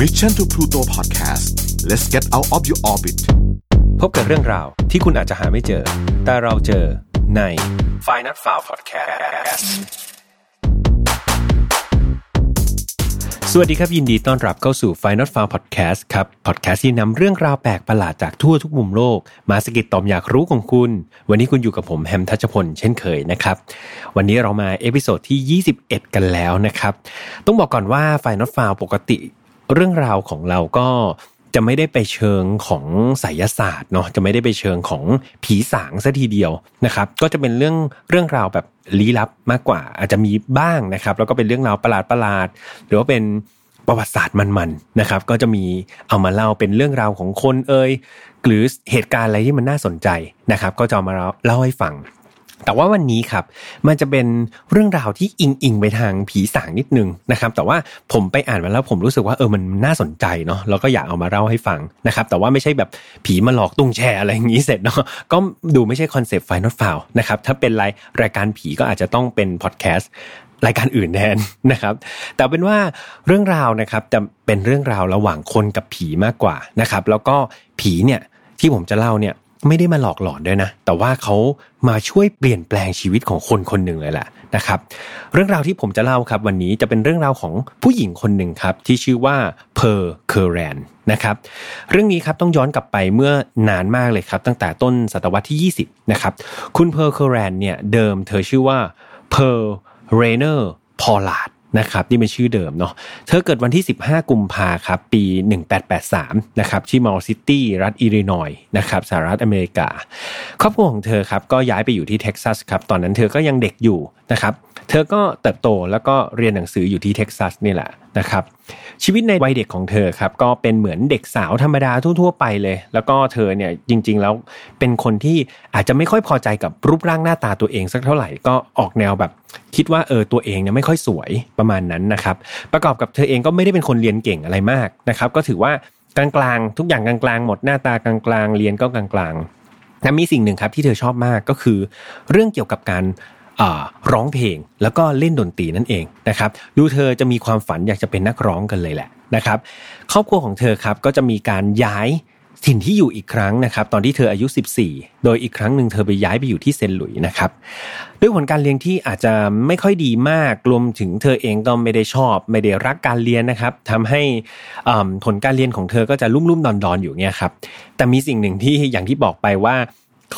Mission to Pluto Podcast let's get out of your orbit พบกับเรื่องราวที่คุณอาจจะหาไม่เจอ แต่เราเจอใน f i n a l f i l e Podcast สวัสดีครับ ยินดีต้อนรับเข้าสู่ Final f i l e Podcast ครับพอดแคสต์ที่นำเรื่องราวแปลกประหลาดจากทั่วทุกมุมโลก มาสะกิดต่อมอยากรู้ของคุณ วันนี้คุณอยู่กับผมแฮมทัชพลเช่นเคยนะครับ วันนี้เรามา episode ที่ 21 กันแล้วนะครับ ต้องบอกก่อนว่า Final f i l e ปกติ เรื่องราวของเราก็จะไม่ได้ไปเชิงของไสยศาสตร์เนาะจะไม่ได้ไปเชิงของผีสางซะทีเดียวนะครับ ก็จะเป็นเรื่องเรื่องราวแบบลี้ลับมากกว่า อาจจะมีบ้างนะครับ แล้วก็เป็นเรื่องราวประหลาดประหลาดหรือว่าเป็นประวัติศาสตร์มันๆนะครับ ก็จะมีเอามาเล่าเป็นเรื่องราวของคนเอ่ยหรือเหตุการณ์อะไรที่มันน่าสนใจนะครับ ก็จะมาเล่าให้ฟัง แต่ว่าวันนี้ครับ มันจะเป็นเรื่องราวที่อิงอิงไปทางผีสางนิดนึงนะครับ แต่ว่าผมไปอ่านมาแล้วผมรู้สึกว่าเออมันน่าสนใจเนาะแล้วก็อยากเอามาเล่าให้ฟังนะครับ แต่ว่าไม่ใช่แบบผีมาหลอกตุ้งแช่อะไรอย่างนี้เสร็จเนาะก็ดูไม่ใช่คอนเซปต์ Final File นะครับถ้าเป็นรายรายการผีก็อาจจะต้องเป็นพอดแคสต์รายการอื่นแทนนะครับ แต่เป็นว่าเรื่องราวนะครับจะเป็นเรื่องราวระหว่างคนกับผีมากกว่านะครับ แล้วก็ผีเนี่ยที่ผมจะเล่าเนี่ย ไม่ได้มาหลอกหลอนด้วยนะ แต่ว่าเขามาช่วยเปลี่ยนแปลงชีวิตของคนคนหนึ่งเลยแหละนะครับ เรื่องราวที่ผมจะเล่าครับ วันนี้จะเป็นเรื่องราวของผู้หญิงคนหนึ่งครับที่ชื่อว่าเพิร์ล เคอร์แรนนะครับเรื่องนี้ครับต้องย้อนกลับไปเมื่อนานมากเลยครับ ตั้งแต่ต้นศตวรรษที่ 20 นะครับ คุณเพิร์ล เคอร์แรนเนี่ยเดิมเธอชื่อว่าเพิร์ล เลนอร์พอลลาร์ด นะครับนี่เป็นชื่อเดิมเนาะเธอเกิดวันที่ 15 กุมภาครับปี 1883นะครับที่มาวด์ซิตี้รัฐอิลลินอยส์นะครับสหรัฐอเมริกา ครอบครัวของเธอครับก็ย้ายไปอยู่ที่เท็กซัสครับตอนนั้นเธอก็ยังเด็กอยู่นะครับเธอก็เติบโตแล้วก็เรียนหนังสืออยู่ที่เท็กซัสนี่แหละนะครับชีวิตในวัยเด็กของเธอครับก็เป็นเหมือนเด็กสาวธรรมดาทั่วๆไปเลย แล้วก็เธอเนี่ยจริง ๆ แล้วเป็นคนที่อาจจะไม่ค่อยพอใจกับรูปร่างหน้าตาตัวเองสักเท่าไหร่ก็ออกแนวแบบ คิดว่าเออตัวเองเนี่ยไม่ค่อยสวยประมาณนั้นนะครับ ประกอบกับเธอเองก็ไม่ได้เป็นคนเรียนเก่งอะไรมากนะครับ ก็ถือว่ากลางๆทุกอย่างกลางๆหมดหน้าตากลางๆเรียนก็กลางๆแต่มีสิ่งหนึ่งครับที่เธอชอบมากก็คือ เรื่องเกี่ยวกับการร้องเพลงแล้วก็เล่นดนตรีนั่นเองนะครับ ดูเธอจะมีความฝันอยากจะเป็นนักร้องกันเลยแหละนะครับ ครอบครัวของเธอครับก็จะมีการย้าย ถิ่นที่อยู่อีกครั้งนะครับตอนที่เธออายุ 14 โดยอีกครั้งหนึ่งเธอไปย้ายไปอยู่ที่เซนหลุยนะครับด้วยผลการเรียนที่อาจจะไม่ค่อยดีมากรวมถึงเธอเองก็ไม่ได้ชอบ ไม่ได้รักการเรียนนะครับทำให้ผลการเรียนของเธอก็จะลุ่มๆดอนๆอยู่เนี่ยครับแต่มีสิ่งหนึ่งที่อย่างที่บอกไปว่า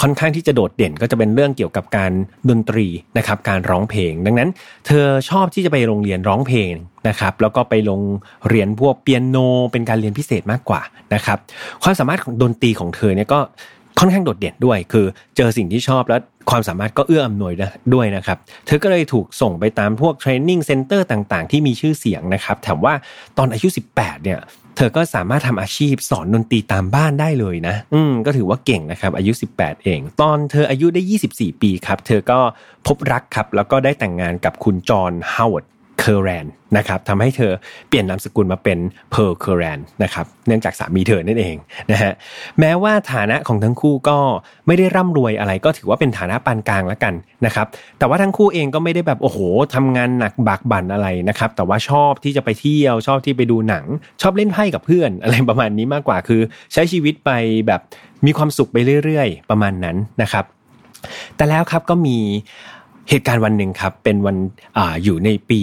ค่อนข้างที่จะโดดเด่นก็จะเป็นเรื่องเกี่ยวกับการดนตรีนะครับการร้องเพลง ดังนั้น เธอชอบที่จะไปโรงเรียนร้องเพลงนะครับแล้วก็ไปลงเรียนพวกเปียโน เป็นการเรียนพิเศษมากกว่านะครับความสามารถของดนตรีของเธอเนี่ยก็ค่อนข้างโดดเด่นด้วย คือเจอสิ่งที่ชอบแล้วความสามารถก็เอื้ออำนวยด้วยนะครับ เธอก็เลยถูกส่งไปตามพวก training center ต่างๆ ที่มีชื่อเสียงนะครับแถมว่าตอนอายุ 18 เนี่ย เธอก็สามารถทำอาชีพสอนดนตรีตามบ้านได้เลยนะ อืมก็ถือว่าเก่งนะครับ อายุ 18 เอง ตอนเธออายุได้ 24 ปีครับ เธอก็พบรักครับ แล้วก็ได้แต่งงานกับคุณจอห์นฮาวเวิร์ด เคอร์แรนนะครับทำให้เธอเปลี่ยนนามสกุลมาเป็น Pearl Curran นะครับเนื่องจากสามีเธอนั่นเองนะฮะแม้ว่าฐานะของทั้งคู่ก็ไม่ได้ร่ำรวยอะไรก็ถือว่าเป็นฐานะปานกลางแล้วกันนะครับแต่ว่าทั้งคู่เองก็ไม่ได้แบบโอ้โหทำงานหนักบากบั่นอะไรนะครับแต่ว่าชอบที่จะไปเที่ยวชอบที่ไปดูหนัง ชอบเล่นไพ่กับเพื่อนอะไรประมาณนี้มากกว่าคือ ใช้ชีวิตไปแบบมีความสุขไปเรื่อย ๆ ประมาณนั้นนะครับแต่แล้วครับก็มี เหตุการณ์วันหนึ่งครับเป็นวันออยู่ในปี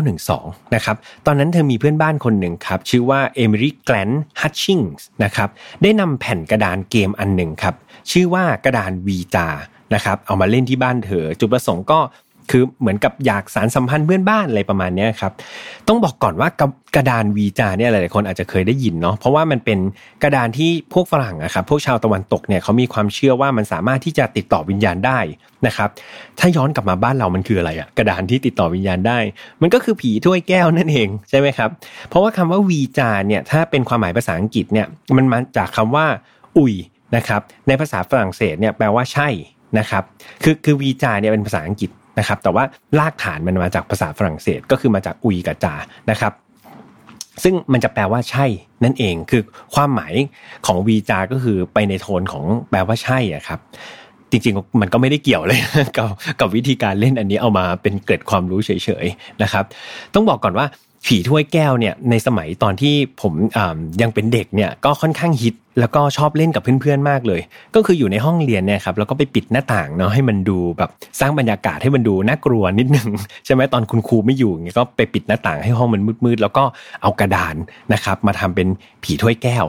1912 นะครับ ตอนนั้นเธอมีเพื่อนบ้านคนหนึ่งครับ ชื่อว่าเอมิลี่แกลนฮัตชิงส์นะครับได้นำแผ่นกระดานเกมอันหนึ่งครับ ชื่อว่ากระดานวีตานะครับเอามาเล่นที่บ้านเธอจุดประสงค์ก็ คือเหมือนกับอยากสารสัมพันธ์เพื่อนบ้านอะไรประมาณนี้ครับต้องบอกก่อนว่ากระดานวีจาเนี่ยหลายๆคนอาจจะเคยได้ยินเนาะเพราะว่ามันเป็นกระดานที่พวกฝรั่งอะครับพวกชาวตะวันตกเนี่ยเขามีความเชื่อว่ามันสามารถที่จะติดต่อวิญญาณได้นะครับถ้าย้อนกลับมาบ้านเรามันคืออะไรอะกระดานที่ติดต่อวิญญาณได้ มันก็คือผีถ้วยแก้วนั่นเองใช่ไหมครับเพราะว่าคำว่าวีจาเนี่ยถ้าเป็นความหมายภาษาอังกฤษเนี่ยมันมาจากคำว่า อุยนะครับในภาษาฝรั่งเศสเนี่ยแปลว่าใช่นะครับคือคือวีจาเนี่ยเป็นภาษาอังกฤษ นะครับแต่ว่ารากฐานมันมาจากภาษาฝรั่งเศสก็คือมาจากอุยกับจานะครับซึ่งมันจะแปลว่าใช่นั่นเองคือความหมายของวีจาก็คือไปในโทนของแปลว่าใช่อะครับ จริงๆมันก็ไม่ได้เกี่ยวเลยกับกับวิธีการเล่นอันนี้เอามาเป็นเกิดความรู้เฉยๆนะครับ ต้องบอกก่อนว่า ผีถ้วยแก้วเนี่ยในสมัยตอนที่ผมยังเป็นเด็กเนี่ยก็ค่อนข้างฮิตแล้วก็ชอบเล่นกับเพื่อนๆมากเลย ก็คืออยู่ในห้องเรียนเนี่ยครับแล้วก็ไปปิดหน้าต่างเนาะให้มันดูแบบสร้างบรรยากาศให้มันดูน่ากลัวนิดนึงใช่ไหมตอนคุณครูไม่อยู่เงี้ยก็ไปปิดหน้าต่างให้ห้องมันมืดๆแล้วก็เอากระดานนะครับมาทำเป็นผีถ้วยแก้ว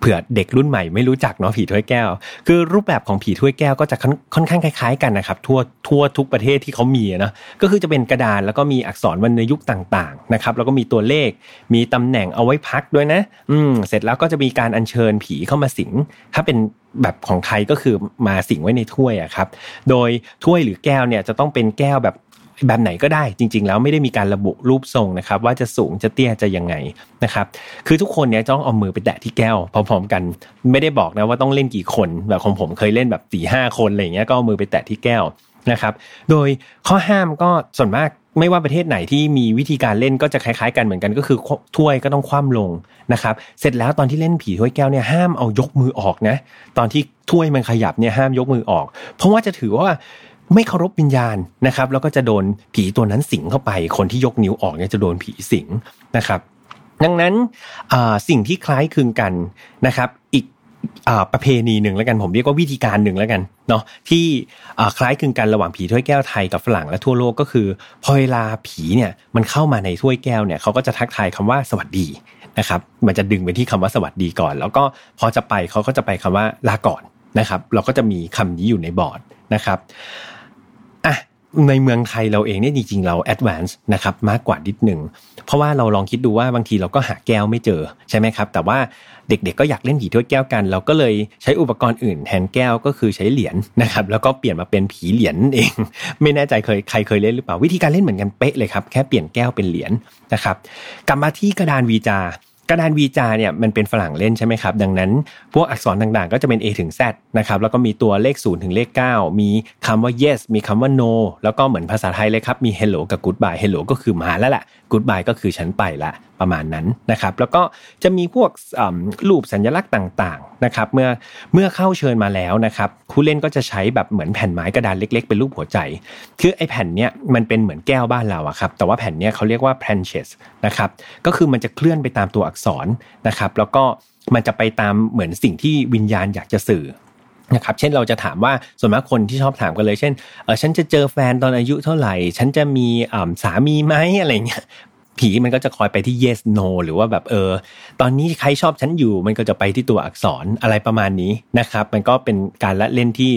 เผื่อเด็กรุ่นใหม่ไม่รู้จักเนาะผีถ้วยแก้ว คือรูปแบบของผีถ้วยแก้วก็จะค่อนข้างคล้าย ๆ กันนะครับทั่วทั่วทุกประเทศที่เขามีนะก็คือจะเป็นกระดานแล้วก็มีอักษรวรรณยุกต์ต่างๆนะครับแล้วก็มีตัวเลขมีตำแหน่งเอาไว้พักด้วยนะ อืมเสร็จแล้วก็จะมีการอัญเชิญผีเข้ามาสิง ถ้าเป็นแบบของไทยก็คือมาสิงไว้ในถ้วยอะครับ โดยถ้วยหรือแก้วเนี่ยจะต้องเป็นแก้วแบบ แบบไหนก็ได้จริง ๆ แล้วไม่ได้มีการระบุรูปทรงนะครับ ว่าจะสูงจะเตี้ยจะยังไงนะครับ คือทุกคนเนี้ยต้องเอามือไปแตะที่แก้วพร้อมๆกัน ไม่ได้บอกนะว่าต้องเล่นกี่คนแบบของผมเคยเล่นแบบสี่ห้าคนอะไรเงี้ยก็เอามือไปแตะที่แก้วนะครับ โดยข้อห้ามก็ส่วนมากไม่ว่าประเทศไหนที่มีวิธีการเล่นก็จะคล้ายๆ กันเหมือนกันก็คือถ้วยก็ต้องคว่ำลงนะครับ เสร็จแล้วตอนที่เล่นผีถ้วยแก้วเนี่ยห้ามเอายกมือออกนะ ตอนที่ถ้วยมันขยับเนี่ยห้ามยกมือออก เพราะว่าจะถือว่า ไม่เคารพวิญญาณนะครับ แล้วก็จะโดนผีตัวนั้นสิงเข้าไป คนที่ยกนิ้วออกเนี่ยจะโดนผีสิงนะครับ ดังนั้นสิ่งที่คล้ายคลึงกันนะครับ อีกประเพณีหนึ่งแล้วกันผมเรียกว่าวิธีการหนึ่งแล้วกันเนาะที่คล้ายคลึงกันระหว่างผีถ้วยแก้วไทยกับฝรั่งและทั่วโลกก็คือ พอเวลาผีเนี่ยมันเข้ามาในถ้วยแก้วเนี่ยเขาก็จะทักทายคำว่าสวัสดีนะครับมันจะดึงไปที่คำว่าสวัสดีก่อน แล้วก็พอจะไปเขาก็จะไปคำว่าลาก่อนนะครับ เราก็จะมีคำนี้อยู่ในบอร์ดนะครับ ในเมืองไทยเราเองเนี่ยจริงๆเรา advance นะครับมากกว่านิดหนึ่งเพราะว่าเราลองคิดดูว่าบางทีเราก็หาแก้วไม่เจอใช่ไหมครับ แต่ว่าเด็กๆก็อยากเล่นผีถ้วยแก้วกัน เราก็เลยใช้อุปกรณ์อื่นแทนแก้วก็คือใช้เหรียญนะครับ แล้วก็เปลี่ยนมาเป็นผีเหรียญเอง ไม่แน่ใจเคยใครเคยเล่นหรือเปล่าวิธีการเล่นเหมือนกันเป๊ะเลยครับแค่เปลี่ยนแก้วเป็นเหรียญนะครับ กลับมาที่กระดานวีจา กระดานวีจาเนี่ยมันเป็นฝรั่งเล่นใช่ไหมครับ ดังนั้น พวกอักษรต่างๆ ก็จะเป็น A ถึง Z นะครับแล้วก็มีตัวเลข 0 ถึงเลข 9 มีคำว่า yes มีคำว่า no แล้วก็เหมือนภาษาไทยเลยครับ มี hello กับ goodbye hello ก็คือมาแล้วแหละ goodbye ก็คือฉันไปละประมาณนั้นนะครับแล้วก็จะมีพวกรูปสัญลักษณ์ต่างๆ นะครับเมื่อเมื่อเข้าเชิญมาแล้วนะครับผู้เล่นก็จะใช้แบบเหมือนแผ่นไม้กระดานเล็ก ๆ เป็นรูปหัวใจ คือไอ้แผ่นเนี้ยมันเป็นเหมือนแก้วบ้านเราอะครับแต่ว่าแผ่นเนี้ยเขาเรียกว่า planches นะครับก็คือมันจะเคลื่อนไปตามตัวอักษรนะครับแล้วก็มันจะไปตามเหมือนสิ่งที่วิญญาณอยากจะสื่อนะครับเช่นเราจะถามว่าส่วนมากคนที่ชอบถามกันเลย เช่นเออฉันจะเจอแฟนตอนอายุเท่าไหร่ ฉันจะมีสามีไหมอะไรเงี้ย ผีมันก็จะคอยไปที่ yes no หรือว่าแบบเออ ตอนนี้ใครชอบฉันอยู่ มันก็จะไปที่ตัวอักษรอะไรประมาณนี้นะครับ มันก็เป็นการละเล่นที่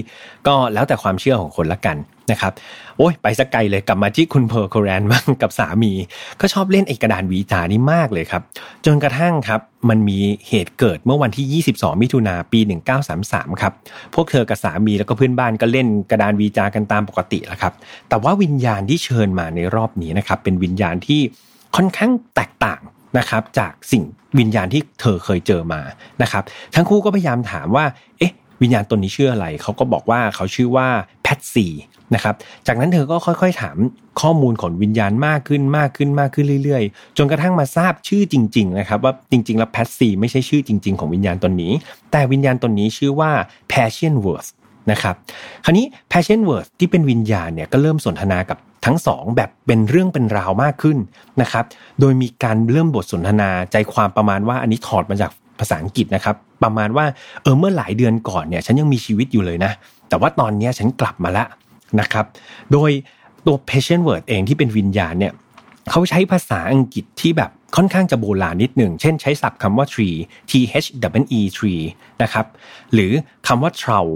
ก็แล้วแต่ความเชื่อของคนละกันนะครับโอ้ยไปสักไกลเลยกลับมาที่คุณเพอร์โคแรนบ้างกับสามี ก็ชอบเล่นไอ้กระดานวีจานี้มากเลยครับ จนกระทั่งครับ มันมีเหตุเกิดเมื่อวันที่ 22 มิถุนาปี 1933 ครับ พวกเธอกับสามีแล้วก็เพื่อนบ้านก็เล่นกระดานวีจากันตามปกติแหละครับ แต่ว่าวิญญาณที่เชิญมาในรอบนี้นะครับ เป็นวิญญาณที่ ค่อนข้างแตกต่างนะครับจากสิ่งวิญญาณที่เธอเคยเจอมานะครับทั้งคู่ก็พยายามถามว่าเอ๊ะวิญญาณตนนี้ชื่ออะไร เขาก็บอกว่าเขาชื่อว่าแพทซีนะครับจากนั้นเธอก็ค่อยๆถามข้อมูลของวิญญาณมากขึ้นมากขึ้นมากขึ้นเรื่อยๆ จนกระทั่งมาทราบชื่อจริงๆนะครับว่าจริงๆ แล้วแพทซีไม่ใช่ชื่อจริง ๆ ของวิญญาณตนนี้ แต่วิญญาณตนนี้ชื่อว่า Passion Worth น นะครับคราวนี้ Passion Worth ที่เป็นวิญญาณเนี่ยก็เริ่มสนทนากับทั้งสองแบบเป็นเรื่องเป็นราวมากขึ้นนะครับ โดยมีการเริ่มบทสนทนาใจความประมาณว่าอันนี้ถอดมาจากภาษาอังกฤษนะครับ ประมาณว่าเออเมื่อหลายเดือนก่อนเนี่ยฉันยังมีชีวิตอยู่เลยนะ แต่ว่าตอนนี้ฉันกลับมาแล้วนะครับ โดยตัว patient word เองที่เป็นวิญญาณเนี่ยเขาใช้ภาษาอังกฤษที่แบบค่อนข้างจะโบราณนิดหนึ่ง เช่นใช้ศัพท์คำว่า tree t h w e tree นะครับ หรือคำว่า trow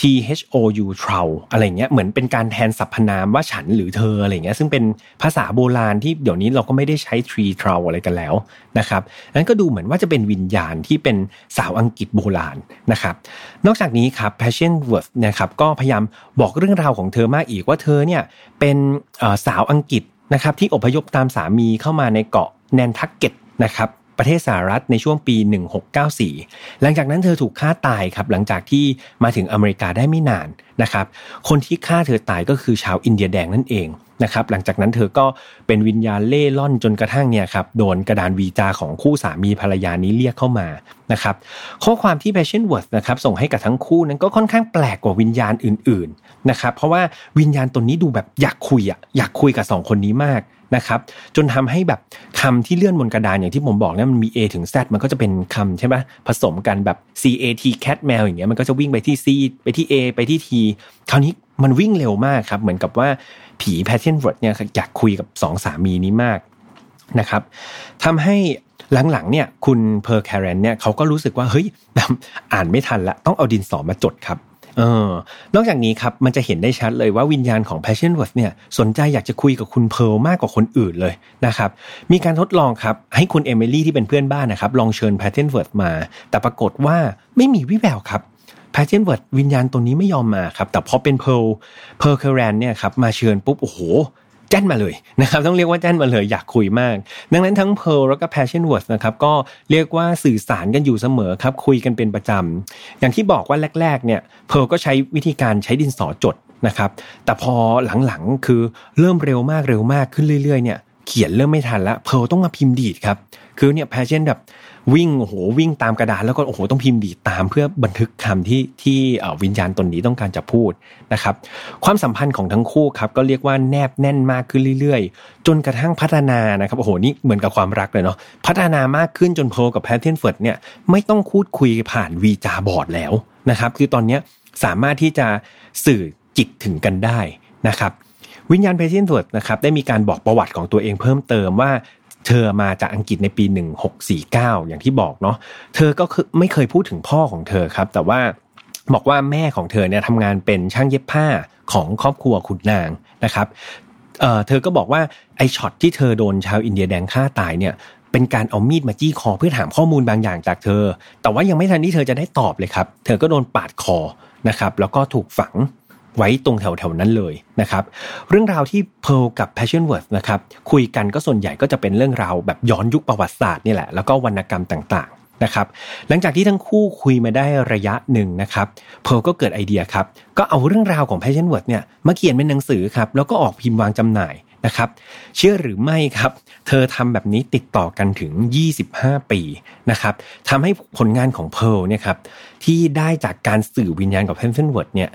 T H O U t r o u อะไรเงี้ยเหมือนเป็นการแทนสรรพนามว่าฉันหรือเธออะไรเงี้ยซึ่งเป็นภาษาโบราณที่เดี๋ยวนี้เราก็ไม่ได้ใช้ tree t r o u อะไรกันแล้วนะครับนั้นก็ดูเหมือนว่าจะเป็นวิญญาณที่เป็นสาวอังกฤษโบราณนะครับนอกจากนี้ครับ Passion Worth นะครับก็พยายามบอกเรื่องราวของเธอมากอีกว่าเธอเนี่ยเป็นสาวอังกฤษนะครับที่อพยพตามสามีเข้ามาในเกาะแนนทักเก็ตนะครับ ประเทศสหรัฐในช่วงปี 1694 หลังจากนั้นเธอถูกฆ่าตายครับหลังจากที่มาถึงอเมริกาได้ไม่นานนะครับคนที่ฆ่าเธอตายก็คือชาวอินเดียแดงนั่นเองนะครับหลังจากนั้นเธอก็เป็นวิญญาณเล่ล่อนจนกระทั่งเนี่ยครับโดนกระดานวีจาของคู่สามีภรรยานี้เรียกเข้ามานะครับข้อความที่ Passion Words นะครับส่งให้กับทั้งคู่นั้นก็ค่อนข้างแปลกกว่าวิญญาณอื่นๆนะครับเพราะว่าวิญญาณตนนี้ดูแบบอยากคุยอะอยากคุยกับสองคนนี้มาก นะครับจนทำให้แบบคำที่เลื่อนบนกระดานอย่างที่ผมบอกเนี่ยมันมี A ถึง Z มันก็จะเป็นคำใช่ไหมผสมกันแบบ C A T cat แมวอย่างเงี้ยมันก็จะวิ่งไปที่ C ไปที่ A ไปที่ T คราวนี้มันวิ่งเร็วมากครับ เหมือนกับว่าผี Patience Worth เนี่ยอยากคุยกับสองสามีนี้มากนะครับทำให้หลังๆเนี่ยคุณ Pearl Curran เนี่ยเขาก็รู้สึกว่าเฮ้ยอ่านไม่ทันละต้องเอาดินสอมาจดครับ เออนอกจากนี้ครับมันจะเห็นได้ชัดเลยว่าวิญญาณของ Passion w o r d เนี่ยสนใจอยากจะคุยกับคุณ Pearl มากกว่าคนอื่นเลยนะครับมีการทดลองครับให้คุณเอมิลี่ที่เป็นเพื่อนบ้านนะครับลองเชิญ Passion w o r d มา แต่ปรากฏว่าไม่มีวิแววครับ Patience Worth วิญญาณตัวนี้ไม่ยอมมาครับแต่พอเป็น Pearl Pearl Curran เนี่ยครับมาเชิญปุ๊บโอ้โห แจ้นมาเลยนะครับต้องเรียกว่าแจ้นมาเลยอยากคุยมาก ดังนั้นทั้ง Pearl แล้วก็ Patience Worth นะครับก็เรียกว่าสื่อสารกันอยู่เสมอครับคุยกันเป็นประจำอย่างที่บอกว่าแรกๆเนี่ย Pearl ก็ใช้วิธีการใช้ดินสอจดนะครับแต่พอหลังๆคือเริ่มเร็วมากเร็วมากขึ้นเรื่อยๆเนี่ยเขียนเริ่มไม่ทันแล้ว Pearl ต้องมาพิมพ์ดีดครับ คือเนี่ย Patience แบบ วิ่งโอ้โหวิ่งตามกระดาษแล้วก็โอ้โหต้องพิมพ์ดีดตามเพื่อบันทึกคำที่ที่วิญญาณตนนี้ต้องการจะพูดนะครับ ความสัมพันธ์ของทั้งคู่ครับก็เรียกว่าแนบแน่นมากขึ้นเรื่อยๆ จนกระทั่งพัฒนานะครับโอ้โหนี่เหมือนกับความรักเลยเนาะพัฒนามากขึ้นจน Pearl กับ Patience Worth เนี่ยไม่ต้องพูดคุยผ่าน Ouija board แล้วนะครับ คือตอนนี้สามารถที่จะสื่อจิตถึงกันได้นะครับวิญญาณ Patience Worth นะครับได้มีการบอกประวัติของตัวเองเพิ่มเติมว่า เธอมาจากอังกฤษในปี 1649 อย่างที่บอกเนาะเธอก็คือไม่เคยพูดถึงพ่อของเธอครับ แต่ว่าบอกว่าแม่ของเธอเนี่ยทำงานเป็นช่างเย็บผ้าของครอบครัวขุนนางนะครับเธอก็บอกว่าไอช็อตที่เธอโดนชาวอินเดียแดงฆ่าตายเนี่ยเป็นการเอามีดมาจี้คอเพื่อถามข้อมูลบางอย่างจากเธอ แต่ว่ายังไม่ทันที่เธอจะได้ตอบเลยครับ เธอก็โดนปาดคอนะครับ แล้วก็ถูกฝัง ไว้ตรงแถวๆนั้นเลยนะครับเรื่องราวที่เพลกับ Passion Words นะครับคุยกันก็ส่วนใหญ่ก็จะเป็นเรื่องราวแบบย้อนยุคประวัติศาสตร์นี่แหละแล้วก็วรรณกรรมต่างๆนะครับหลังจากที่ทั้งคู่คุยมาได้ระยะหนึ่งนะครับเพลก็เกิดไอเดียครับก็เอาเรื่องราวของ Passion Words เนี่ยมาเขียนเป็นหนังสือครับแล้วก็ออกพิมพ์วางจำหน่ายนะครับเชื่อหรือไม่ครับ เธอทำแบบนี้ติดต่อกันถึง 25 ปีนะครับทำให้ผลงานของเพลเนี่ยครับที่ได้จากการสื่อวิญญาณกับ Passion Words เนี่ย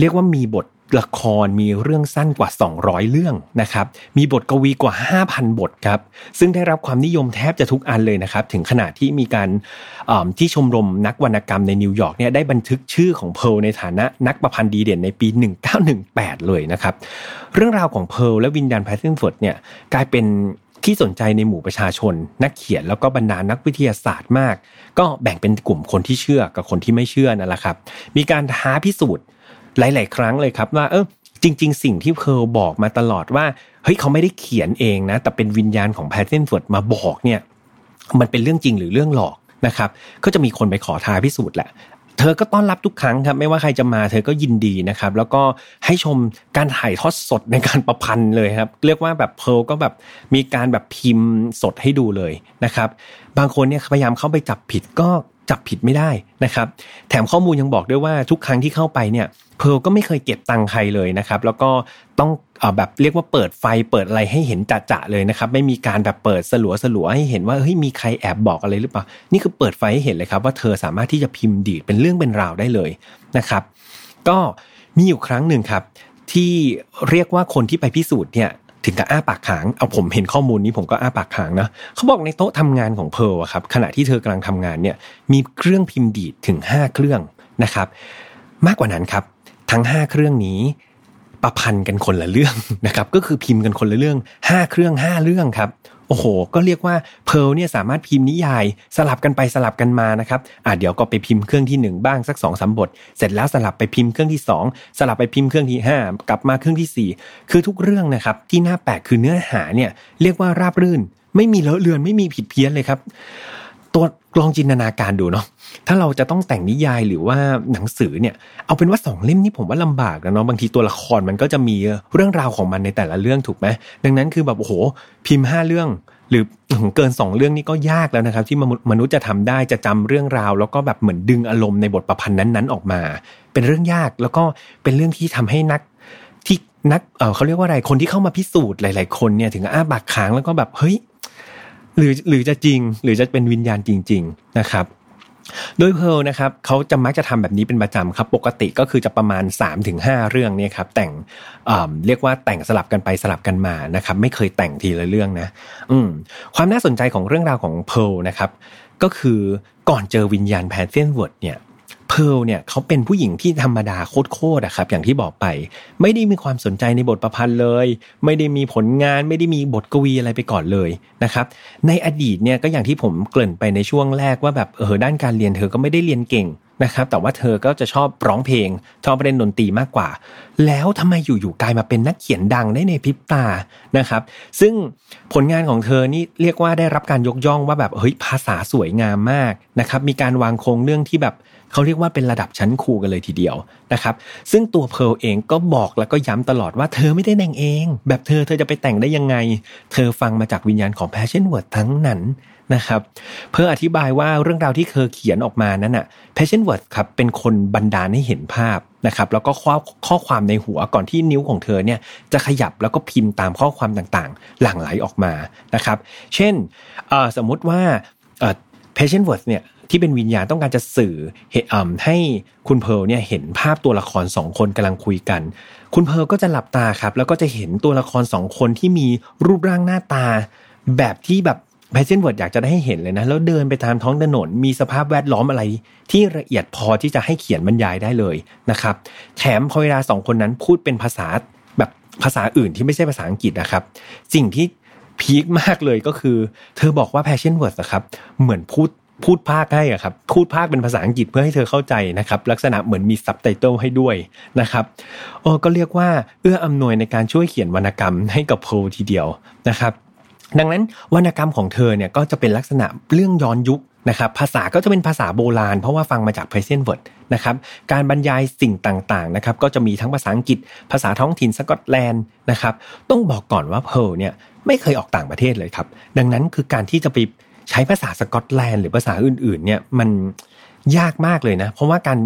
เรียกว่ามีบทละครมีเรื่องสั้นกว่า 200 เรื่องนะครับ มีบทกวีกว่า 5,000 บทครับ ซึ่งได้รับความนิยมแทบจะทุกอันเลยนะครับ ถึงขนาดที่มีการที่ชมรมนักวรรณกรรมในนิวยอร์กเนี่ยได้บันทึกชื่อของเพลในฐานะนักประพันธ์ดีเด่นในปี 1918 เลยนะครับ เรื่องราวของ Pearl และวิญญาณ Patience Worth เนี่ยกลายเป็นที่สนใจในหมู่ประชาชน นักเขียนแล้วก็บรรดานักวิทยาศาสตร์มาก ก็แบ่งเป็นกลุ่มคนที่เชื่อกับคนที่ไม่เชื่อนั่นแหละครับ มีการท้าพิสูจน์ หลาย ๆ ครั้งเลยครับว่าเออจริง ๆ สิ่งที่ Pearl บอกมาตลอดว่าเฮ้ยเขาไม่ได้เขียนเองนะ แต่เป็นวิญญาณของ Patience Worth มาบอกเนี่ย มันเป็นเรื่องจริงหรือเรื่องหลอกนะครับก็จะมีคนไปขอท้าพิสูจน์แหละเธอก็ต้อนรับทุกครั้งครับ ไม่ว่าใครจะมาเธอก็ยินดีนะครับ แล้วก็ให้ชมการถ่ายทอดสดในการประพันธ์เลยครับ เรียกว่าแบบเพลก็แบบมีการแบบพิมพ์สดให้ดูเลยนะครับ บางคนเนี่ยพยายามเข้าไปจับผิดก็ จับผิดไม่ได้นะครับ แถมข้อมูลยังบอกด้วยว่าทุกครั้งที่เข้าไปเนี่ยเพลก็ไม่เคยเก็บตังค์ใครเลยนะครับ แล้วก็ต้องแบบเรียกว่าเปิดไฟเปิดอะไรให้เห็นจะๆเลยนะครับ ไม่มีการแบบเปิดสลัวสลัวให้เห็นว่าเฮ้ยมีใครแอบบอกอะไรหรือเปล่า นี่คือเปิดไฟให้เห็นเลยครับ ว่าเธอสามารถที่จะพิมพ์ดีดเป็นเรื่องเป็นราวได้เลยนะครับ ก็มีอยู่ครั้งหนึ่งครับที่เรียกว่าคนที่ไปพิสูจน์เนี่ย ถึงกับอ้าปากขาง เอาผมเห็นข้อมูลนี้ผมก็อ้าปากขางนะเขาบอกในโต๊ะทำงานของเพร์ลครับขณะที่เธอกำลังทำงานเนี่ยมีเครื่องพิมพ์ดีดถึง 5 เครื่องนะครับ มากกว่านั้นครับ ทั้ง 5 เครื่องนี้ประพันธ์กันคนละเรื่องนะครับ ก็คือพิมพ์กันคนละเรื่อง 5 เครื่อง 5 เรื่องครับ โอ้โห ก็เรียกว่าเพลเนี่ยสามารถพิมพ์นิยายสลับกันไปสลับกันมานะครับอ่าเดี๋ยวก็ไปพิมพ์เครื่องที่ 1 บ้างสัก2อสบท เสร็จแล้วสลับไปพิมพ์เครื่องที่ 2 สลับไปพิมพ์เครื่องที่ 5 กลับมาเครื่องที่ 4 คือทุกเรื่องนะครับที่น่าแปลกคือเนื้อหาเนี่ยเรียกว่าราบรื่น ไม่มีเลอะเลือนไม่มีผิดเพี้ยนเลยครับ ตัวลองจินตนาการดูเนาะถ้าเราจะต้องแต่งนิยายหรือว่าหนังสือเนี่ย เอาเป็นว่าสองเล่มนี่ผมว่าลำบากนะเนาะบางทีตัวละครมันก็จะมีเรื่องราวของมันในแต่ละเรื่องถูกไหมดังนั้นคือแบบโอ้โหพิมพ์ห้าเรื่อง หรือเกินสองเรื่องนี้ก็ยากแล้วนะครับ ที่มนุษย์จะทำได้จะจำเรื่องราว แล้วก็แบบเหมือนดึงอารมณ์ในบทประพันธ์นั้นๆออกมา เป็นเรื่องยากแล้วก็เป็นเรื่องที่ทำให้นักที่นักเเขาเรียกว่าอะไรคนที่เข้ามาพิสูจน์หลาย ๆ คนเนี่ยถึงอ้าปากค้างแล้วก็แบบเฮ้ย หรือหรือจะจริง หรือจะเป็นวิญญาณจริง ๆนะครับโดยเพลนะครับเขาจะมักจะทำแบบนี้เป็นประจำครับ ปกติก็คือจะประมาณ 3-5 เรื่องเนี่ยครับแต่ง เรียกว่าแต่งสลับกันไปสลับกันมานะครับไม่เคยแต่งทีละเรื่องนะอืมความน่าสนใจของเรื่องราวของ Pearl นะครับก็คือก่อนเจอวิญญาณ Patience Worth เนี่ย Pearl เนี่ยเขาเป็นผู้หญิงที่ธรรมดาโคตรๆอะครับ อย่างที่บอกไป ไม่ได้มีความสนใจในบทประพันธ์เลย ไม่ได้มีผลงานไม่ได้มีบทกวีอะไรไปก่อนเลยนะครับ ในอดีตเนี่ยก็อย่างที่ผมเกริ่นไปในช่วงแรกว่าแบบเออด้านการเรียนเธอก็ไม่ได้เรียนเก่งนะครับแต่ว่าเธอก็จะชอบร้องเพลง ชอบเล่นดนตรีมากกว่า แล้วทำไมอยู่ๆกลายมาเป็นนักเขียนดังได้ในพริบตานะครับ ซึ่งผลงานของเธอนี่เรียกว่าได้รับการยกย่องว่าแบบเฮ้ยภาษาสวยงามมากนะครับมีการวางโครงเรื่องที่แบบ เขาเรียกว่าเป็นระดับชั้นครูกันเลยทีเดียวนะครับ ซึ่งตัวเพลเองก็บอกแล้วก็ย้ำตลอดว่าเธอไม่ได้แต่งเอง แบบเธอเธอจะไปแต่งได้ยังไง เธอฟังมาจากวิญญาณของ Passion Word ทั้งนั้นนะครับเพื่ออธิบายว่าเรื่องราวที่เธอเขียนออกมานั้นอะ Passion Word ครับเป็นคนบันดาลให้เห็นภาพนะครับแล้วก็ข้อข้อความในหัวก่อนที่นิ้วของเธอเนี่ยจะขยับแล้วก็พิมพ์ตามข้อความต่างๆ หลั่งไหลออกมานะครับ เช่นสมมุติว่า Passion Word เนี่ย ที่เป็นวิญญาณต้องการจะสื่อเหตุให้คุณเพลเนี่ยเห็นภาพตัวละครสองคนกำลังคุยกัน คุณเพลก็จะหลับตาครับ แล้วก็จะเห็นตัวละครสองคนที่มีรูปร่างหน้าตา แบบที่แบบ Patience Worth อยากจะได้ให้เห็นเลยนะ แล้วเดินไปตามท้องถนน มีสภาพแวดล้อมอะไร ที่ละเอียดพอที่จะให้เขียนบรรยายได้เลยนะครับ แถมพอเวลาสองคนนั้นพูดเป็นภาษาแบบภาษาอื่นที่ไม่ใช่ภาษาอังกฤษนะครับ สิ่งที่ peak มากเลยก็คือ เธอบอกว่า Patience Worth นะครับ เหมือนพูด พูดพากย์ให้อะครับพูดพากย์เป็นภาษาอังกฤษเพื่อให้เธอเข้าใจนะครับลักษณะเหมือนมีซับไตเติลให้ด้วยนะครับโอ้ก็เรียกว่าเอื้ออำนวยในการช่วยเขียนวรรณกรรมให้กับโพทีเดียวนะครับ ดังนั้นวรรณกรรมของเธอเนี่ยก็จะเป็นลักษณะเรื่องย้อนยุคนะครับภาษาก็จะเป็นภาษาโบราณ เพราะว่าฟังมาจาก present word นะครับการบรรยายสิ่งต่างๆนะครับก็จะมีทั้งภาษาอังกฤษ ภาษาท้องถิ่นสกอตแลนด์นะครับต้องบอกก่อนว่าเพลเนี่ยไม่เคยออกต่างประเทศเลยครับ ดังนั้นคือการที่จะไป ใช้ภาษาสกอตแลนด์หรือภาษาอื่น ๆ เนี่ยมันยากมากเลยนะ เพราะว่าการ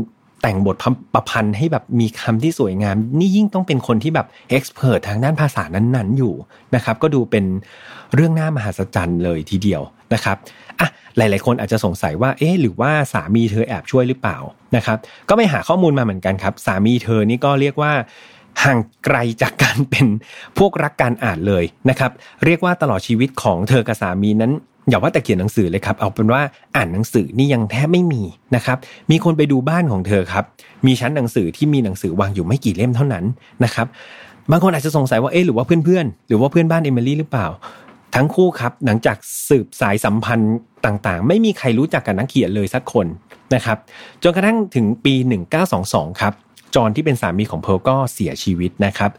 แต่งบทประพันธ์ให้แบบมีคำที่สวยงาม นี่ยิ่งต้องเป็นคนที่แบบเอ็กซ์เพรสทางด้านภาษานั้นๆอยู่นะครับ ก็ดูเป็นเรื่องหน่ามหัศจรรย์เลยทีเดียวนะครับอะหลาย ๆ คนอาจจะสงสัยว่าเอ๊ะหรือว่าสามีเธอแอบช่วยหรือเปล่านะครับ ก็ไปหาข้อมูลมาเหมือนกันครับ สามีเธอนี่ก็เรียกว่าห่างไกลจากการเป็นพวกรักการอ่านเลยนะครับ เรียกว่าตลอดชีวิตของเธอกับสามีนั้น อย่าว่าแต่เขียนหนังสือเลยครับ เอาเป็นว่าอ่านหนังสือนี่ยังแทบไม่มีนะครับ มีคนไปดูบ้านของเธอครับ มีชั้นหนังสือที่มีหนังสือวางอยู่ไม่กี่เล่มเท่านั้นนะครับ บางคนอาจจะสงสัยว่าเอ๊ะหรือว่าเพื่อนๆ หรือว่าเพื่อนบ้านเอมิลี่หรือเปล่า ทั้งคู่ครับหลังจากสืบสายสัมพันธ์ต่างๆ ไม่มีใครรู้จักกับนักเขียนเลยสักคนนะครับ จนกระทั่งถึงปี 1922 ครับ จอนที่เป็นสามีของเพลก็เสียชีวิตนะครับ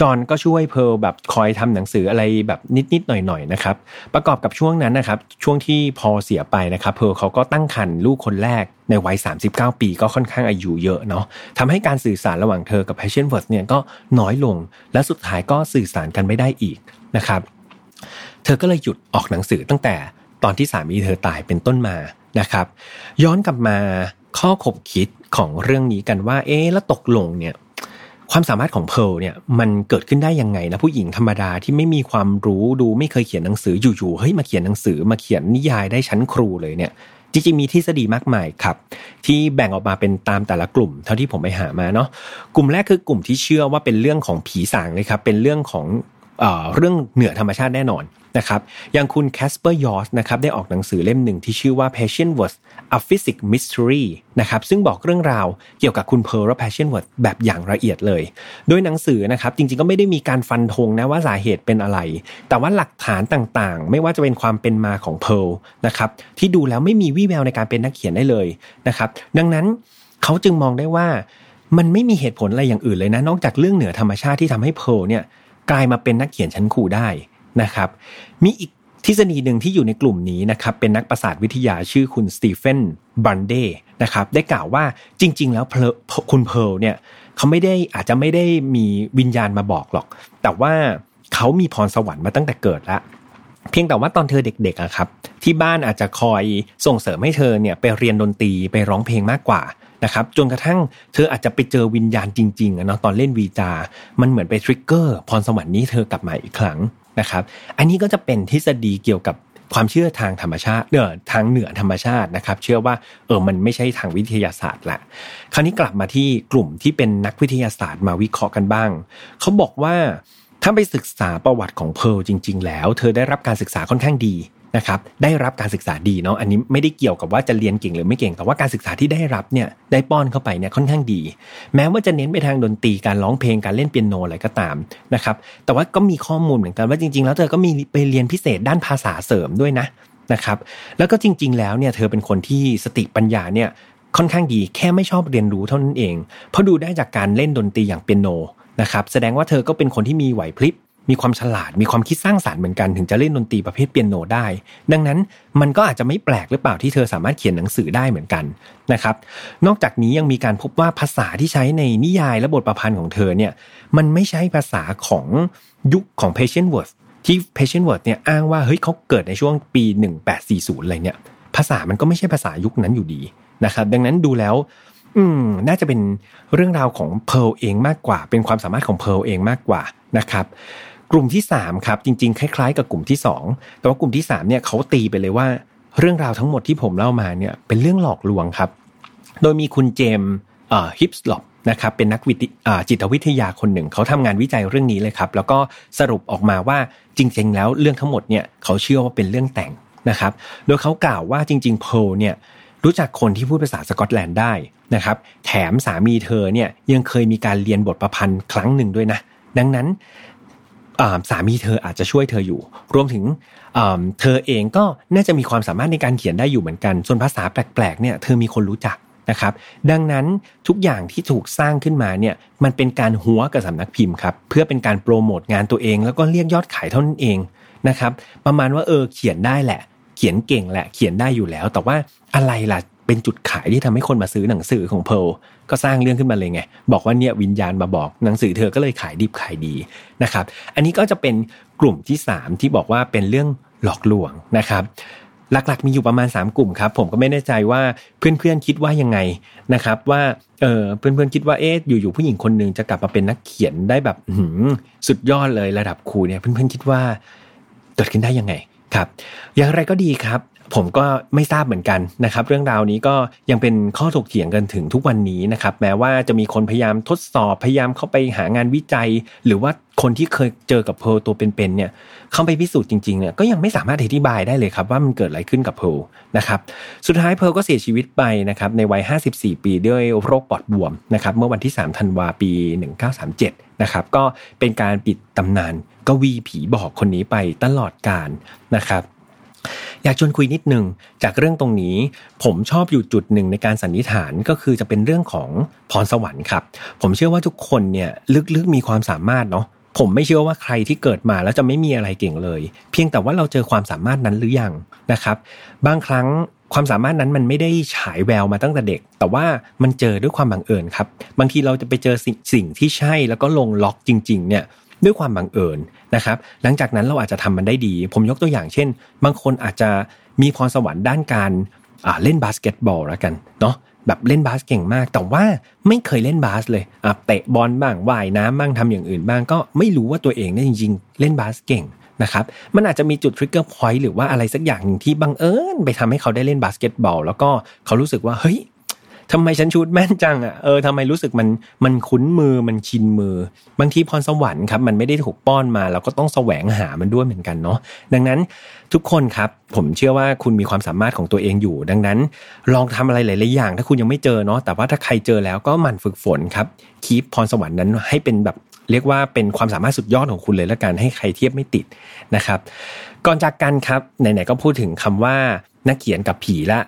จอนก็ช่วยเพลแบบคอยทำหนังสืออะไรแบบนิดๆหน่อยๆนะครับ ประกอบกับช่วงนั้นนะครับ ช่วงที่พอเสียไปนะครับ เพลเขาก็ตั้งครรภ์ลูกคนแรกในวัย 39 ปีก็ค่อนข้างอายุเยอะเนาะทำให้การสื่อสารระหว่างเธอกับ Passion w o r d เนี่ยก็น้อยลง และสุดท้ายก็สื่อสารกันไม่ได้อีกนะครับ เธอก็เลยหยุดออกหนังสือตั้งแต่ตอนที่สามีเธอตายเป็นต้นมานะครับ ย้อนกลับมาข้อขบคิด ของเรื่องนี้กันว่า เอ๊แล้วตกลงเนี่ย ความสามารถของเพลเนี่ย มันเกิดขึ้นได้ยังไงนะผู้หญิงธรรมดาที่ไม่มีความรู้ดูไม่เคยเขียนหนังสืออยู่ๆเฮ้ยมาเขียนหนังสือมาเขียนนิยายได้ชั้นครูเลยเนี่ยจริงๆมีทฤษฎีมากมายครับ ที่แบ่งออกมาเป็นตามแต่ละกลุ่ม เท่าที่ผมไปหามาเนาะกลุ่มแรกคือกลุ่มที่เชื่อว่าเป็นเรื่องของผีสางเลยครับ เป็นเรื่องของ เรื่องเหนือธรรมชาติแน่นอนนะครับอย่างคุณแคสเปอร์ยอสนะครับได้ออกหนังสือเล่มหนึ่งที่ชื่อว่า Passion Words a Physics Mystery นะครับซึ่งบอกเรื่องราวเกี่ยวกับคุณเพร์ลและ Passion Words แบบอย่างละเอียดเลย โดยหนังสือนะครับจริงๆก็ไม่ได้มีการฟันธงนะว่าสาเหตุเป็นอะไร แต่ว่าหลักฐานต่างๆ ไม่ว่าจะเป็นความเป็นมาของเพร์นะครับที่ดูแล้วไม่มีวี่แววในการเป็นนักเขียนได้เลยนะครับดังนั้นเขาจึงมองได้ว่ามันไม่มีเหตุผลอะไรอย่างอื่นเลยนะ นอกจากเรื่องเหนือธรรมชาติที่ทำให้เพร์ลเนี่ย กลายมาเป็นนักเขียนชั้นครูได้นะครับ มีอีกทฤษฎีหนึ่งที่อยู่ในกลุ่มนี้นะครับเป็นนักประสาทวิทยาชื่อคุณสตีเฟนบันเดนะครับได้กล่าวว่าจริง ๆ แล้วคุณเพลเนี่ยเขาไม่ได้อาจจะไม่ได้มีวิญญาณมาบอกหรอก แต่ว่าเขามีพรสวรรค์มาตั้งแต่เกิดแล้วเพียงแต่ว่าตอนเธอเด็กๆอะครับ ที่บ้านอาจจะคอยส่งเสริมให้เธอเนี่ยไปเรียนดนตรีไปร้องเพลงมากกว่า นะครับจนกระทั่งเธออาจจะไปเจอวิญญาณจริงๆนะตอนเล่นวีจา มันเหมือนไปทริกเกอร์พรสวรรค์นี้เธอกลับมาอีกครั้งนะครับ อันนี้ก็จะเป็นทฤษฎีเกี่ยวกับความเชื่อทางธรรมชาติเออทางเหนือธรรมชาตินะครับ เชื่อว่าเออมันไม่ใช่ทางวิทยาศาสตร์ละคราวนี้กลับมาที่กลุ่มที่เป็นนักวิทยาศาสตร์มาวิเคราะห์กันบ้าง เขาบอกว่าถ้าไปศึกษาประวัติของเพร์ลจริง ๆ แล้ว เธอได้รับการศึกษาค่อนข้างดี นะครับได้รับการศึกษาดีเนาะอันนี้ไม่ได้เกี่ยวกับว่าจะเรียนเก่งหรือไม่เก่งแต่ว่าการศึกษาที่ได้รับเนี่ยได้ป้อนเข้าไปเนี่ยค่อนข้างดี แม้ว่าจะเน้นไปทางดนตรีการร้องเพลงการเล่นเปียโนอะไรก็ตามนะครับแต่ว่าก็มีข้อมูลเหมือนกันว่าจริง ๆ แล้วเธอก็มีไปเรียนพิเศษด้านภาษาเสริมด้วยนะนะครับแล้วก็จริง ๆ แล้วเนี่ยเธอเป็นคนที่สติปัญญาเนี่ยค่อนข้างดีแค่ไม่ชอบเรียนรู้เท่านั้นเองเพราะดูได้จากการเล่นดนตรีอย่างเปียโนนะครับแสดงว่าเธอก็เป็นคนที่มีไหวพริบ มีความฉลาดมีความคิดสร้างสารรค์เหมือนกันถึงจะเล่นดนตรีประเภทเปียโนได้ ดังนั้นมันก็อาจจะไม่แปลกหรือเปล่าที่เธอสามารถเขียนหนังสือได้เหมือนกันนะครับ นอกจากนี้ยังมีการพบว่าภาษาที่ใช้ในนิยายและบทประพันธ์ของเธอเนี่ยมันไม่ใช่ภาษาของยุคของ Patient Word ที่ Patient Word เนี่ยอ้างว่าเฮ้ยเขาเกิดในช่วงปี 1840อะไรเนี่ยภาษามันก็ไม่ใช่ภาษายุคนั้นอยู่ดีนะครับดังนั้นดูแล้ว อืมน่าจะเป็นเรื่องราวของเพลเองมากกว่า เป็นความสามารถของเพลเองมากกว่านะครับ กลุ่มที่3ครับจริงๆ คล้ายๆ กับกลุ่มที่ 2 แต่ว่ากลุ่มที่3เนี่ยเขาตีไปเลยว่าเรื่องราวทั้งหมดที่ผมเล่ามาเนี่ยเป็นเรื่องหลอกลวงครับ โดยมีคุณเจมส์ฮิปส์ลอปนะครับเป็นนักวิจิตวิทยาคนหนึ่ง เขาทำงานวิจัยเรื่องนี้เลยครับ แล้วก็สรุปออกมาว่าจริง ๆ แล้วเรื่องทั้งหมดเนี่ยเขาเชื่อว่าเป็นเรื่องแต่งนะครับ โดยเขากล่าวว่าจริง ๆ โพเนี่ยรู้จักคนที่พูดภาษาสกอตแลนด์ได้ นะครับ แถมสามีเธอเนี่ยยังเคยมีการเรียนบทประพันธ์ครั้งหนึ่งด้วยนะ ดังนั้นสามีเธออาจจะช่วยเธออยู่ รวมถึงเธอเองก็น่าจะมีความสามารถในการเขียนได้อยู่เหมือนกัน ส่วนภาษาแปลกๆเนี่ยเธอมีคนรู้จักนะครับ ดังนั้นทุกอย่างที่ถูกสร้างขึ้นมาเนี่ยมันเป็นการหัวกับสำนักพิมพ์ครับเพื่อเป็นการโปรโมทงานตัวเอง แล้วก็เรียกยอดขายเท่านั้นเองนะครับ ประมาณว่าเออเขียนได้แหละ เขียนเก่งแหละ เขียนได้อยู่แล้ว แต่ว่าอะไรล่ะ เป็นจุดขายที่ทำให้คนมาซื้อหนังสือของเพลก็สร้างเรื่องขึ้นมาเลยไง บอกว่าเนี่ยวิญญาณมาบอกหนังสือเธอก็เลยขายดิบขายดีนะครับ อันนี้ก็จะเป็นกลุ่มที่ 3 ที่บอกว่าเป็นเรื่องหลอกลวงนะครับ หลักๆ มีอยู่ประมาณ 3 กลุ่มครับ ผมก็ไม่แน่ใจว่าเพื่อนๆคิดว่ายังไงนะครับ ว่าเออเพื่อนๆคิดว่าเอ๊ะอยู่ๆผู้หญิงคนหนึ่งจะกลับมาเป็นนักเขียนได้แบบสุดยอดเลยระดับครูเนี่ยเพื่อนๆคิดว่าเกิดขึ้นได้ยังไงครับ อย่างไรก็ดีครับ ผมก็ไม่ทราบเหมือนกันนะครับ เรื่องราวนี้ก็ยังเป็นข้อถกเถียงกันถึงทุกวันนี้นะครับ แม้ว่าจะมีคนพยายามทดสอบพยายามเข้าไปหางานวิจัย หรือว่าคนที่เคยเจอกับเพลตัวเป็นๆเนี่ยเข้าไปพิสูจน์จริงๆเนี่ยก็ยังไม่สามารถอธิบายได้เลยครับว่ามันเกิดอะไรขึ้นกับเพลนะครับสุดท้ายเพลก็เสียชีวิตไปนะครับในวัย 54 ปีด้วยโรคปอดบวมนะครับเมื่อวันที่ 3 ธันวาปี 1937 นะครับก็เป็นการปิดตำนานกวีผีบอกคนนี้ไปตลอดกาลนะครับ อยากชวนคุยนิดหนึ่งจากเรื่องตรงนี้ ผมชอบอยู่จุดหนึ่งในการสันนิษฐานก็คือจะเป็นเรื่องของพรสวรรค์ครับ ผมเชื่อว่าทุกคนเนี่ยลึกๆมีความสามารถเนาะผมไม่เชื่อว่าใครที่เกิดมาแล้วจะไม่มีอะไรเก่งเลย เพียงแต่ว่าเราเจอความสามารถนั้นหรือยังนะครับ บางครั้งความสามารถนั้นมันไม่ได้ฉายแววมาตั้งแต่เด็ก แต่ว่ามันเจอด้วยความบังเอิญครับ บางทีเราจะไปเจอสิ่งที่ใช่แล้วก็ลงล็อกจริง ๆ เนี่ย ด้วยความบังเอิญนะครับ หลังจากนั้นเราอาจจะทำมันได้ดี ผมยกตัวอย่างเช่น บางคนอาจจะมีพรสวรรค์ด้านการเล่นบาสเกตบอลแล้วกันเนาะแบบเล่นบาสเก่งมาก แต่ว่าไม่เคยเล่นบาสเลยเตะบอลบ้างว่ายน้ำบ้างทำอย่างอื่นบ้างก็ไม่รู้ว่าตัวเองเนี่ยจริงๆเล่นบาสเก่งนะครับมันอาจจะมีจุด trigger point หรือว่าอะไรสักอย่างหนึ่งที่บังเอิญไปทำให้เขาได้เล่นบาสเกตบอลแล้วก็เขารู้สึกว่าเฮ้ย ทำไมฉันชู้ตแม่นจังอะเออทำไมรู้สึกมันมันคุ้นมือมันชินมือ บางทีพรสวรรค์ครับมันไม่ได้ถูกป้อนมาเราก็ต้องแสวงหามันด้วยเหมือนกันเนาะดังนั้นทุกคนครับ ผมเชื่อว่าคุณมีความสามารถของตัวเองอยู่ ดังนั้น ลองทำอะไรหลาย ๆ อย่าง ถ้าคุณยังไม่เจอเนาะแต่ว่าถ้าใครเจอแล้วก็หมั่นฝึกฝนครับคีปพรสวรรค์นั้นให้เป็นแบบเรียกว่าเป็นความสามารถสุดยอดของคุณเลยละกันให้ใครเทียบไม่ติดนะครับ ก่อนจากกันครับไหนๆก็พูดถึงคำว่านักเขียนกับผีละ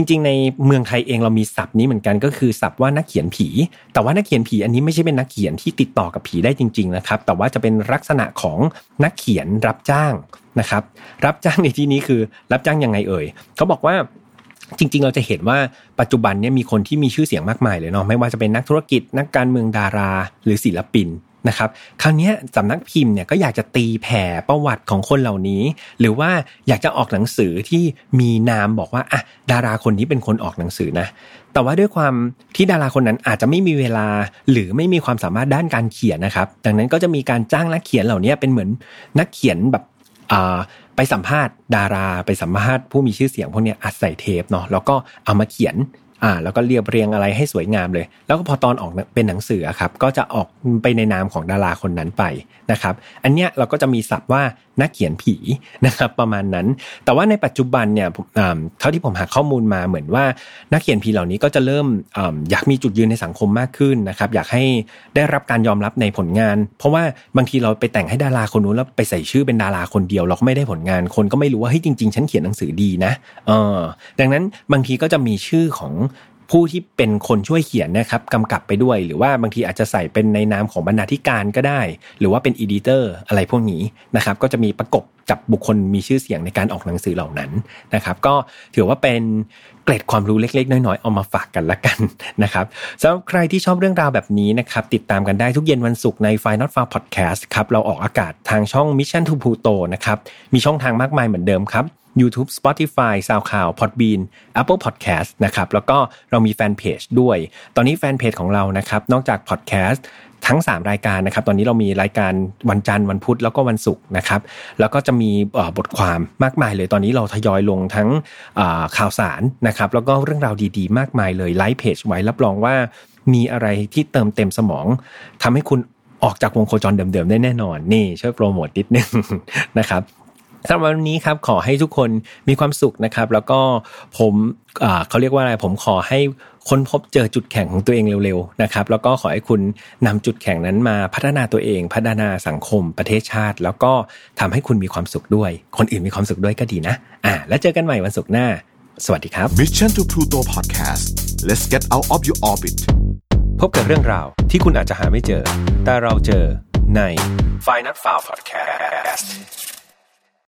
จริง ๆ ในเมืองไทยเองเรามีศัพท์นี้เหมือนกันก็คือศัพท์ว่านักเขียนผี แต่ว่านักเขียนผีอันนี้ไม่ใช่เป็นนักเขียนที่ติดต่อกับผีได้จริง ๆ นะครับ แต่ว่าจะเป็นลักษณะของนักเขียนรับจ้างนะครับ รับจ้างในที่นี้คือรับจ้างยังไงเอ่ยเขาบอกว่าจริง ๆ เราจะเห็นว่าปัจจุบันนี้มีคนที่มีชื่อเสียงมากมายเลยเนาะไม่ว่าจะเป็นนักธุรกิจนักการเมืองดารา หรือศิลปิน นะครับคราวนี้สำนักพิมพ์เนี่ยก็อยากจะตีแผ่ประวัติของคนเหล่านี้ หรือว่าอยากจะออกหนังสือที่มีนามบอกว่าอะดาราคนนี้เป็นคนออกหนังสือนะ แต่ว่าด้วยความที่ดาราคนนั้นอาจจะไม่มีเวลาหรือไม่มีความสามารถด้านการเขียนนะครับ ดังนั้นก็จะมีการจ้างนักเขียนเหล่านี้เป็นเหมือนนักเขียนแบบไปสัมภาษณ์ดาราไปสัมภาษณ์ผู้มีชื่อเสียงพวกนี้อัดใส่เทปเนาะแล้วก็เอามาเขียน อ่าแล้วก็เรียบเรียงอะไรให้สวยงามเลย แล้วก็พอตอนออกเป็นหนังสือครับก็จะออกไปในนามของดาราคนนั้นไปนะครับ อันเนี้ยเราก็จะมีศัพท์ว่า นักเขียนผีนะครับประมาณนั้น แต่ว่าในปัจจุบันเนี่ยเท่าที่ผมหาข้อมูลมาเหมือนว่านักเขียนผีเหล่านี้ก็จะเริ่มอยากมีจุดยืนในสังคมมากขึ้นนะครับอยากให้ได้รับการยอมรับในผลงาน เพราะว่าบางทีเราไปแต่งให้ดาราคนนู้นแล้วไปใส่ชื่อเป็นดาราคนเดียวเราก็ไม่ได้ผลงานคนก็ไม่รู้ว่าเฮ้ยจริงๆ ฉันเขียนหนังสือดีนะเออดังนั้นบางทีก็จะมีชื่อของ ผู้ที่เป็นคนช่วยเขียนนะครับกำกับไปด้วย หรือว่าบางทีอาจจะใส่เป็นในนามของบรรณาธิการก็ได้ หรือว่าเป็นอีดิเตอร์อะไรพวกนี้นะครับก็จะมีประกบจับบุคคลมีชื่อเสียงในการออกหนังสือเหล่านั้นนะครับ ก็ถือว่าเป็นเกร็ดความรู้เล็กๆ น้อยๆเอามาฝากกันละกันนะครับสำหรับใครที่ชอบเรื่องราวแบบนี้นะครับติดตามกันได้ทุกเย็นวันศุกร์ใน f i n a l f a r Podcast ครับเราออกอากาศทางช่อง Mission to Pluto นะครับมีช่องทางมากมายเหมือนเดิมครับ YouTube Spotify SoundCloud Podbean Apple Podcast นะครับแล้วก็เรามีแฟนเพจด้วย ตอนนี้แฟนเพจของเรานะครับนอกจาก Podcast ทั้ง 3 รายการนะครับ ตอนนี้เรามีรายการวันจันทร์วันพุธแล้วก็วันศุกร์นะครับ แล้วก็จะมีบทความมากมายเลย ตอนนี้เราทยอยลงทั้งข่าวสารนะครับ แล้วก็เรื่องราวดีๆ มากมายเลยไลฟ์เพจไว้รับรองว่ามีอะไรที่เติมเต็มสมองทำให้คุณออกจากวงโคจรเดิมๆได้แน่นอน นี่ช่วยโปรโมทนิดนึงนะครับ สำหรับวันนี้ครับขอให้ทุกคนมีความสุขนะครับ แล้วก็ผมเขาเรียกว่าอะไรผมขอให้ค้นพบเจอจุดแข็งของตัวเองเร็วๆนะครับ แล้วก็ขอให้คุณนำจุดแข็งนั้นมาพัฒนาตัวเอง พัฒนาสังคมประเทศชาติ แล้วก็ทำให้คุณมีความสุขด้วย คนอื่นมีความสุขด้วยก็ดีนะอ่าแล้วเจอกันใหม่วันศุกร์หน้า สวัสดีครับ Mission to Pluto Podcast let's get out of your orbit พบกับเรื่องราวที่คุณอาจจะหาไม่เจอ แต่เราเจอใน f i n a l f i l e Podcast